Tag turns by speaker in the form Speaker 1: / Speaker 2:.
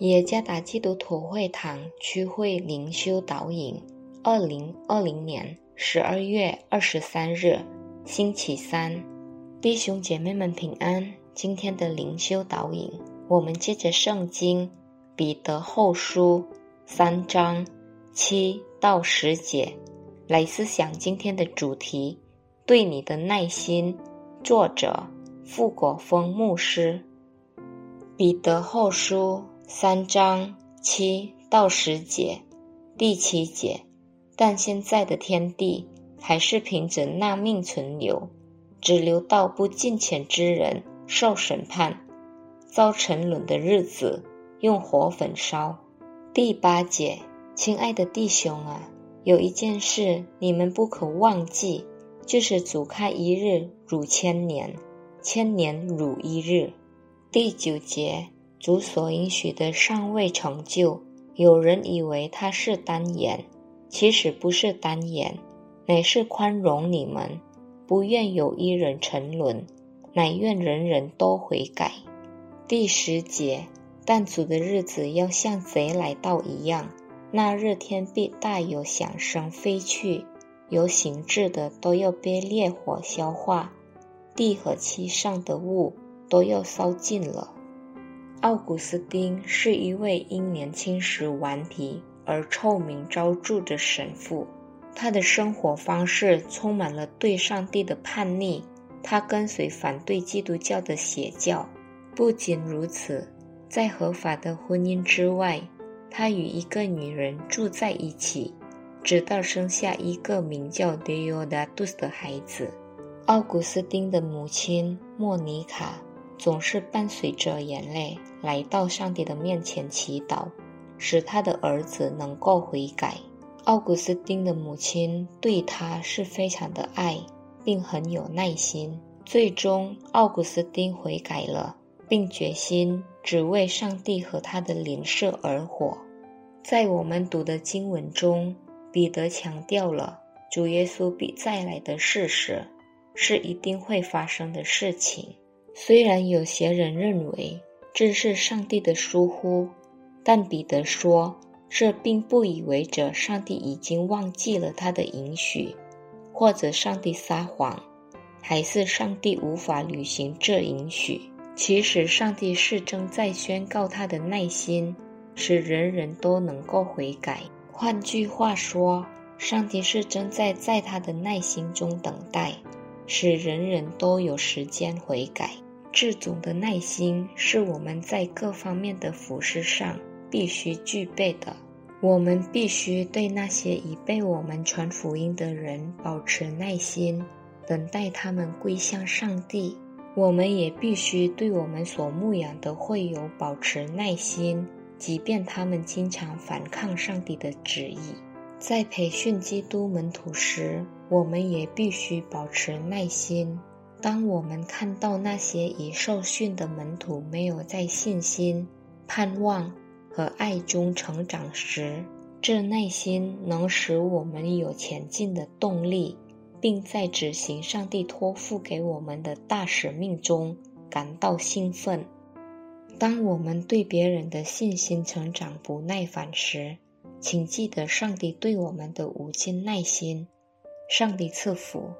Speaker 1: 耶加达基督徒会堂区会灵修导引，二零二零年十二月二十三日，星期三，弟兄姐妹们平安。今天的灵修导引，我们接着圣经彼得后书三章七到十节来思想今天的主题：对你的耐心。作者傅国峰牧师。彼得后书三章七到十节，第七节。但现在的天地还是凭着那命存留，只留到不敬虔之人受审判，遭沉沦的日子，用火焚烧。第八节，亲爱的弟兄啊，有一件事你们不可忘记。就是主开一日如千年，千年如一日。第九节，主所应许的尚未成就，有人以为他是单言，其实不是单言，乃是宽容你们，不愿有一人沉沦，乃愿人人都悔改。第十节，但主的日子要像贼来到一样，那日天必大有响声飞去。有形质的都要被烈火消化，地和其上的物都要烧尽了。奥古斯丁是一位因年轻时顽皮而臭名昭著的神父，他的生活方式充满了对上帝的叛逆。他跟随反对基督教的邪教。不仅如此，在合法的婚姻之外，他与一个女人住在一起。直到生下一个名叫 Deodatus 的孩子，奥古斯丁的母亲莫妮卡总是伴随着眼泪来到上帝的面前祈祷，使他的儿子能够悔改。奥古斯丁的母亲对他是非常的爱，并很有耐心。最终，奥古斯丁悔改了，并决心只为上帝和他的邻舍而活。在我们读的经文中。彼得强调了主耶稣必再来的事实，是一定会发生的事情。虽然有些人认为这是上帝的疏忽，但彼得说，这并不意味着上帝已经忘记了他的允许，或者上帝撒谎，还是上帝无法履行这允许。其实，上帝是正在宣告他的耐心，使人人都能够悔改。换句话说，上帝是正在在他的耐心中等待，使人人都有时间悔改。这种的耐心是我们在各方面的服饰上必须具备的。我们必须对那些已被我们传福音的人保持耐心，等待他们归向上帝。我们也必须对我们所牧养的会友保持耐心。即便他们经常反抗上帝的旨意，在培训基督门徒时，我们也必须保持耐心。当我们看到那些已受训的门徒没有在信心、盼望和爱中成长时，这耐心能使我们有前进的动力，并在执行上帝托付给我们的大使命中感到兴奋。当我们对别人的信心成长不耐烦时，请记得上帝对我们的无尽耐心。上帝赐福。